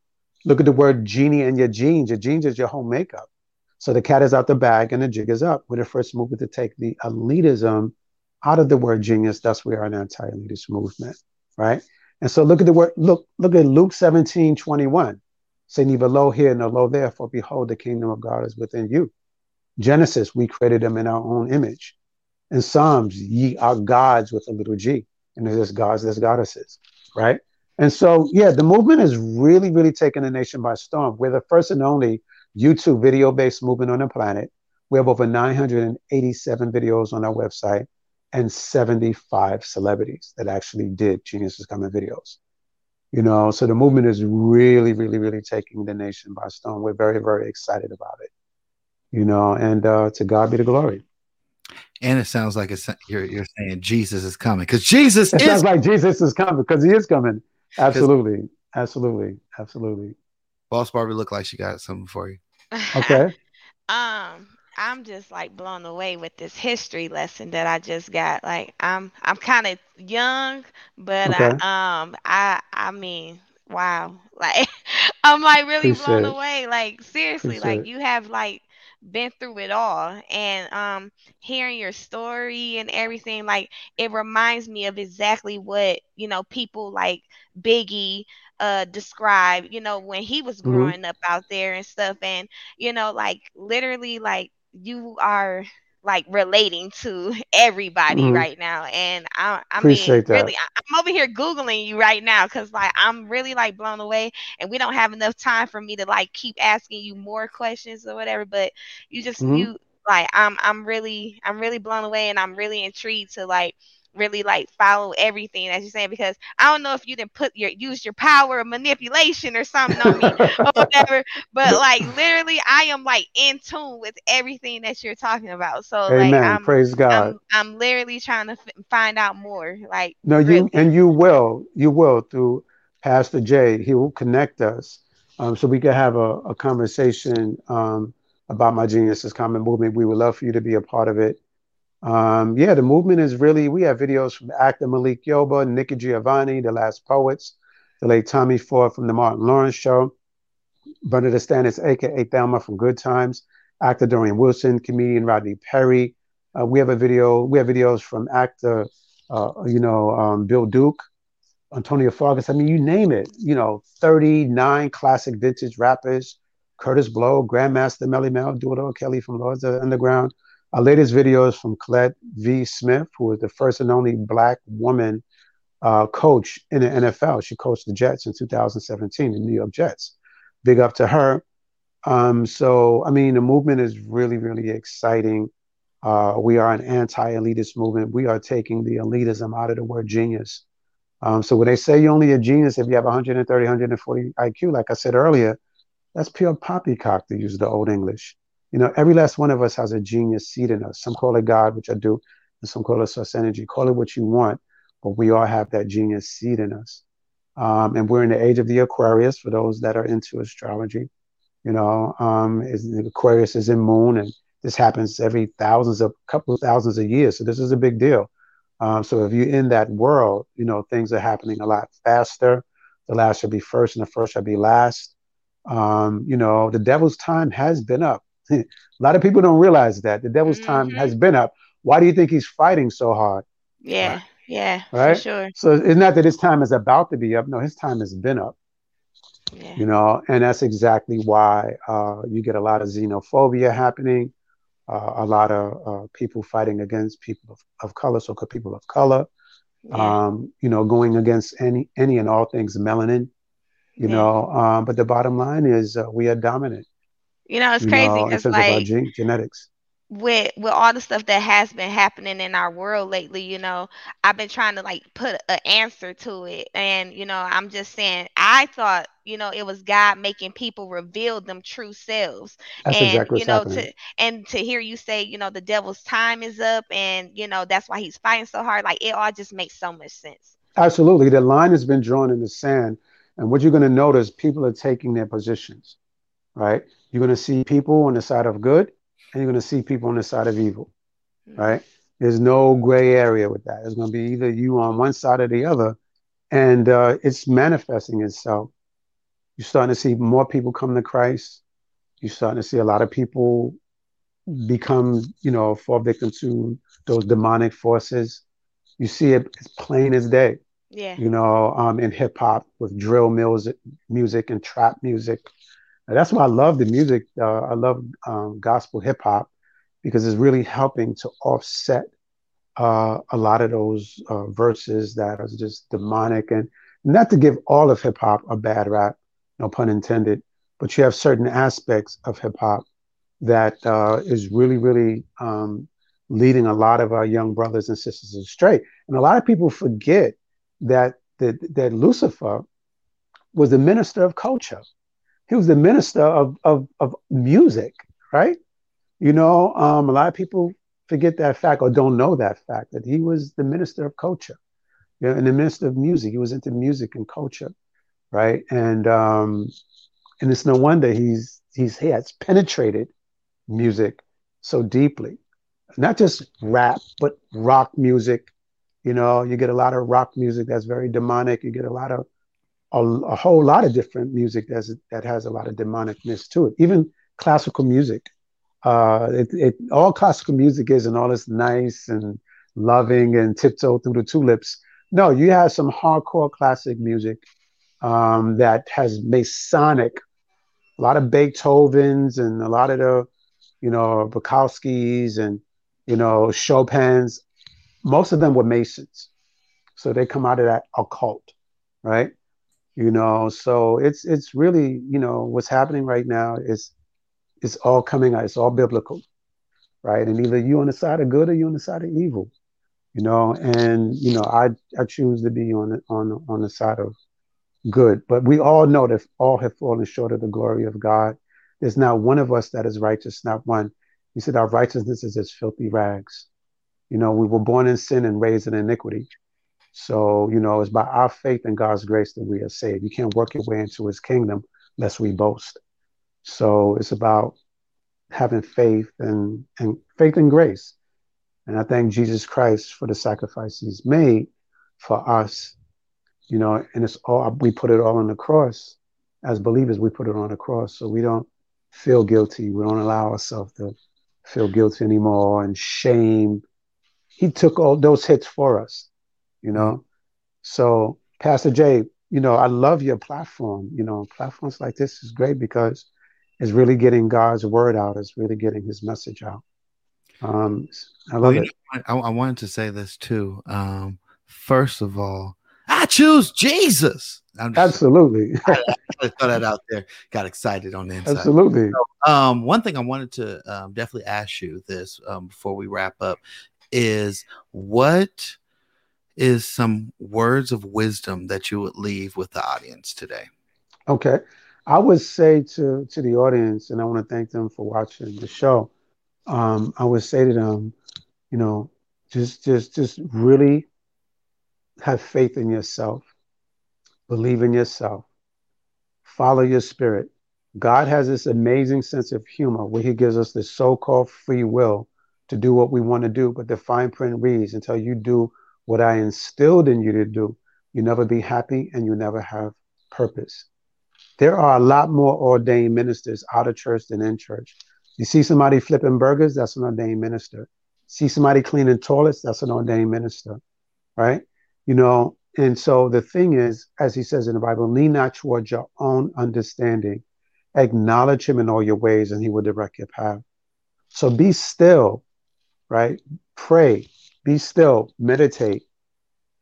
Look at the word genie and your genes. Your genes is your whole makeup. So the cat is out the bag and the jig is up. We're the first movement to take the elitism out of the word genius, thus we are an anti-elitist movement, right? And so look at the word, look, look at Luke 17, 21. Say neither lo here nor lo there, for behold, the kingdom of God is within you. Genesis, we created them in our own image. In Psalms, ye are gods with a little g. And there's gods, there's goddesses, right? And so, yeah, the movement is really, really taking the nation by storm. We're the first and only YouTube video based movement on the planet. We have over 987 videos on our website and 75 celebrities that actually did Genius is Common videos. You know, so the movement is really, really, really taking the nation by storm. We're very, very excited about it. You know, and uh, to God be the glory. And it sounds like it's, you're you're saying Jesus is coming because Jesus. It is- sounds like Jesus is coming because he is coming. Absolutely, absolutely, absolutely. Boss Barbie look like she got something for you. Okay. [laughs] um, I'm just like blown away with this history lesson that I just got. Like I'm I'm kind of young, but okay. I, um I I mean, wow. [laughs] Like I'm like really Appreciate blown it. away. Like seriously, Appreciate like you have like been through it all and um hearing your story and everything like it reminds me of exactly what you know people like biggie uh describe you know when he was Mhm. growing up out there and stuff and you know like literally like you are like relating to everybody Mhm. right now and i i Appreciate mean that. really I, i'm over here googling you right now because like i'm really like blown away and we don't have enough time for me to like keep asking you more questions or whatever but you just Mhm. you like i'm i'm really i'm really blown away and i'm really intrigued to like really like follow everything as you're saying because I don't know if you didn't put your use your power of manipulation or something on me [laughs] or whatever, but like literally I am like in tune with everything that you're talking about. So like I'm Praise God. I'm I'm literally trying to f- find out more. Like No, you really. and you will, you will through Pastor Jay. He will connect us, um, so we can have a, a conversation um, about my Genius is Common movement. We would love for you to be a part of it. Um, yeah, the movement is really. We have videos from actor Malik Yoba, Nikki Giovanni, the Last Poets, the late Tommy Ford from the Martin Lawrence Show, Bernadette Stanis, aka Thelma from Good Times, actor Dorian Wilson, comedian Rodney Perry. Uh, we have a video. We have videos from actor, uh, you know, um, Bill Duke, Antonio Fargas. I mean, you name it. You know, 39 classic vintage rappers: Kurtis Blow, Grandmaster Melle Mel, Dudo Kelly from Lords of the Underground. Our latest video is from Collette V. Smith, who is the first and only Black woman uh, coach in the NFL. She coached the Jets in 2017, the New York Jets. Big up to her. Um, so, I mean, the movement is really, really exciting. Uh, we are an anti-elitist movement. We are taking the elitism out of the word genius. Um, so when they say you're only a genius if you have 130, 140 IQ, like I said earlier, that's pure poppycock to use the old English. You know, every last one of us has a genius seed in us. Some call it God, which I do, and some call it source energy. Call it what you want, but we all have that genius seed in us. Um, and we're in the age of the Aquarius for those that are into astrology. You know, um, Aquarius is in moon, and this happens every thousands of couple of thousands of years. So this is a big deal. Um, so if you're in that world, you know things are happening a lot faster. The last shall be first, and the first shall be last. Um, you know, the devil's time has been up. A lot of people don't realize that the devil's time Mhm. has been up. Why do you think he's fighting so hard? Yeah, yeah, Right. for sure. So it's not that his time is about to be up. No, his time has been up. Yeah. You know, and that's exactly why uh, you get a lot of xenophobia happening, uh, a lot of uh, people fighting against people of, of color, so-called people of color. Yeah. Um, you know, going against any any and all things melanin. You Yeah. know, um, but the bottom line is uh, we are dominant. You know, it's crazy because like gene- genetics. with with all the stuff that has been happening in our world lately, you know, I've been trying to like put an answer to it. And, you know, I'm just saying I thought, you know, it was God making people reveal them true selves. That's And, exactly you know, happening. to and to hear you say, you know, the devil's time is up and, you know, that's why he's fighting so hard, like it all just makes so much sense. Absolutely. The line has been drawn in the sand. And what you're going to notice, people are taking their positions, right? You're going to see people on the side of good and you're going to see people on the side of evil, Mhm. right? There's no gray area with that. It's going to be either you on one side or the other. And uh, it's manifesting itself. You're starting to see more people come to Christ. You're starting to see a lot of people become, you know, fall victim to those demonic forces. You see it as plain as day Yeah. you know, um, in hip hop with drill music, music and trap music. That's why I love the music. Uh, I love um, gospel hip hop because it's really helping to offset uh, a lot of those uh, verses that are just demonic and not to give all of hip hop a bad rap, no pun intended, but you have certain aspects of hip hop that uh, is really, really um, leading a lot of our young brothers and sisters astray. And a lot of people forget that that, that Lucifer was the minister of culture. He was the minister of, of, of music, right? You know, um, a lot of people forget that fact or don't know that fact that he was the minister of culture, you know, and the minister of music. He was into music and culture, right? And um, and it's no wonder he's he's he has penetrated music so deeply, not just rap, but rock music. You know, you get a lot of rock music that's very demonic. You get a lot of a, a whole lot of different music that's that has a lot of demonicness to it. Even classical music uh, it, it all classical music is and all this nice and loving and tiptoe through the tulips. No, you have some hardcore classic music um, that has Masonic, a lot of Beethovens and a lot of the, you know, Bukowskis and, you know, Chopin's. Most of them were Masons. So they come out of that occult, right? You know, so it's it's really, you know, what's happening right now is it's all coming out, it's all biblical, right? And either you on the side of good or you on the side of evil, you know. And you know, I I choose to be on the, on on the side of good. But we all know that all have fallen short of the glory of God. There's not one of us that is righteous, not one. He said, Our righteousness is as filthy rags. You know, we were born in sin and raised in iniquity. So, you know, it's by our faith and God's grace that we are saved. You can't work your way into his kingdom lest we boast. So it's about having faith and, and faith and grace. And I thank Jesus Christ for the sacrifice he's made for us you know, and it's all we put it all on the cross. As believers, we put it on the cross, so we don't feel guilty. We don't allow ourselves to feel guilty anymore and shame. He took all those hits for us, you know. So, Pastor Jay, you know, I love your platform. You know, platforms like this is great because it's really getting God's word out. It's really getting His message out. Um, I love well, it. Know, I, I, wanted to say this too. Um, first of all, I choose Jesus. [laughs] Absolutely. I, I throw that out there. Got excited on the inside. Absolutely. So, um, one thing I wanted to um, definitely ask you this um, before we wrap up is what is some words of wisdom that you would leave with the audience today? Okay. I would say to to the audience, and I want to thank them for watching the show. Um, I would say to them, you know, just just just really have faith in yourself, believe in yourself, follow your spirit. God has this amazing sense of humor where He gives us this so called free will to do what we want to do. But the fine print reads until you do what I instilled in you to do, you never be happy and you never have purpose. There are a lot more ordained ministers out of church than in church. You see somebody flipping burgers, that's an ordained minister. See somebody cleaning toilets, that's an ordained minister, right? you know and so the thing is as he says in the bible lean not towards your own understanding acknowledge him in all your ways and he will direct your path so be still right pray be still meditate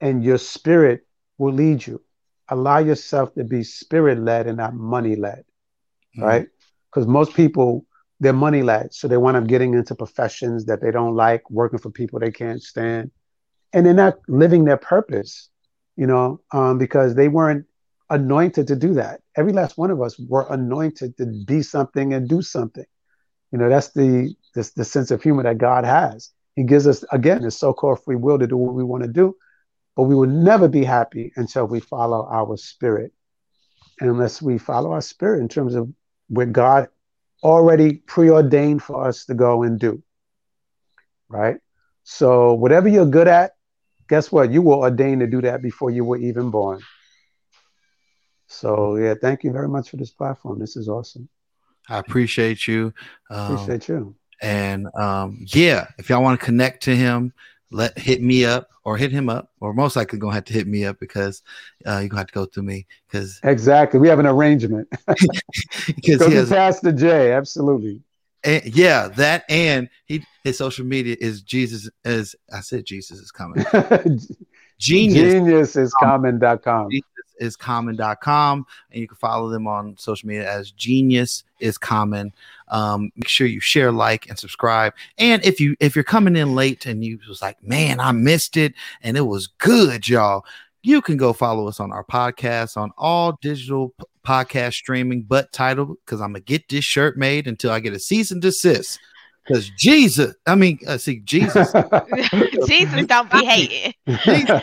and your spirit will lead you allow yourself to be spirit led and not money led mm-hmm. right because most people they're money led so they wind up getting into professions that they don't like working for people they can't stand and they're not living their purpose, you know, um, because they weren't anointed to do that. Every last one of us were anointed to be something and do something. You know, that's the this, the sense of humor that God has. He gives us again the so-called free will to do what we want to do, but we will never be happy until we follow our spirit. And unless we follow our spirit in terms of what God already preordained for us to go and do. Right? So whatever you're good at, guess what? You were ordained to do that before you were even born. So yeah, thank you very much for this platform. This is awesome. I appreciate you. Um, appreciate you. And um, yeah, if y'all want to connect to him, let hit me up or hit him up, or most likely gonna have to hit me up because uh, you're gonna have to go through me because exactly we have an arrangement. Because [laughs] go to Pastor J, absolutely. And, yeah, that and he his social media is Jesus is I said Jesus is coming. [laughs] Genius. geniusiscommon.com. Is common.com. And you can follow them on social media as Genius is common. Um, make sure you share, like, and subscribe. And if you if you're coming in late and you was like, man, I missed it, and it was good, y'all. You can go follow us on our podcast on all digital podcast streaming, but Tidal because I'm gonna get this shirt made until I get a cease and desist. Because Jesus, I mean, uh, see, Jesus, [laughs] [laughs] Jesus don't be hating. Jesus,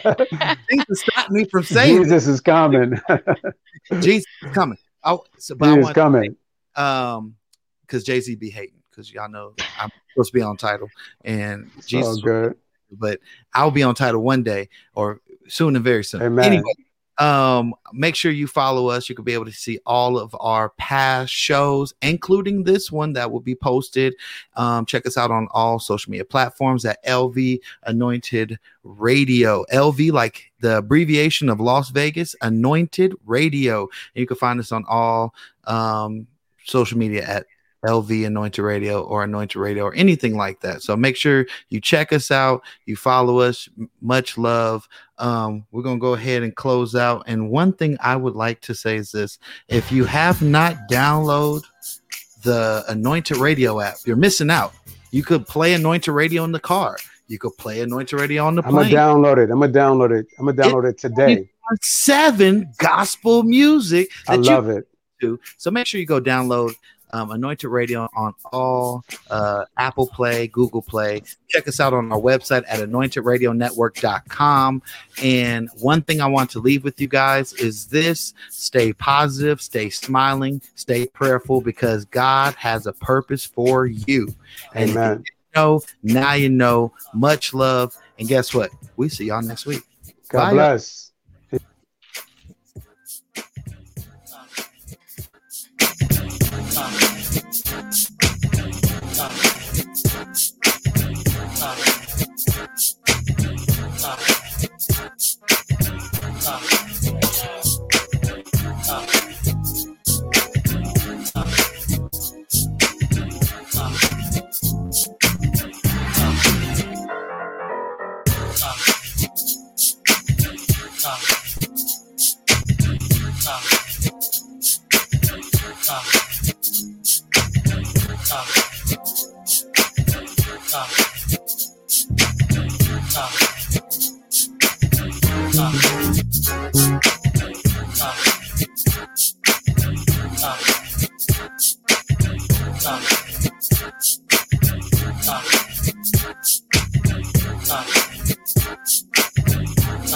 Jesus stopped me from saying Jesus is coming. [laughs] Jesus is coming. Oh, so, but he is coming. um, because Jay Z be hating because y'all know I'm supposed to be on Tidal and it's Jesus. good. But I'll be on Tidal one day or soon and very soon. Amen. Anyway, Um, make sure you follow us. You can be able to see all of our past shows, including this one that will be posted. Um, check us out on all social media platforms at LV Anointed Radio. LV, like the abbreviation of Las Vegas Anointed Radio. And you can find us on all um, social media at LV Anointed Radio or Anointed Radio or anything like that. So make sure you check us out, you follow us. Much love. Um, we're gonna go ahead and close out. And one thing I would like to say is this: if you have not downloaded the Anointed Radio app, you're missing out. You could play Anointed Radio in the car. You could play Anointed Radio on the I'm gonna download it. I'm gonna download it. I'm gonna download it today. Seven gospel music I love it. to. So make sure you go download um, Anointed Radio on all uh, Apple Play, Google Play. Check us out on our website at anointedradionetwork.com. And one thing I want to leave with you guys is this stay positive, stay smiling, stay prayerful because God has a purpose for you. And Amen. you know, now you know. Much love. And guess what? We see y'all next week. God Bye. bless. Thank you.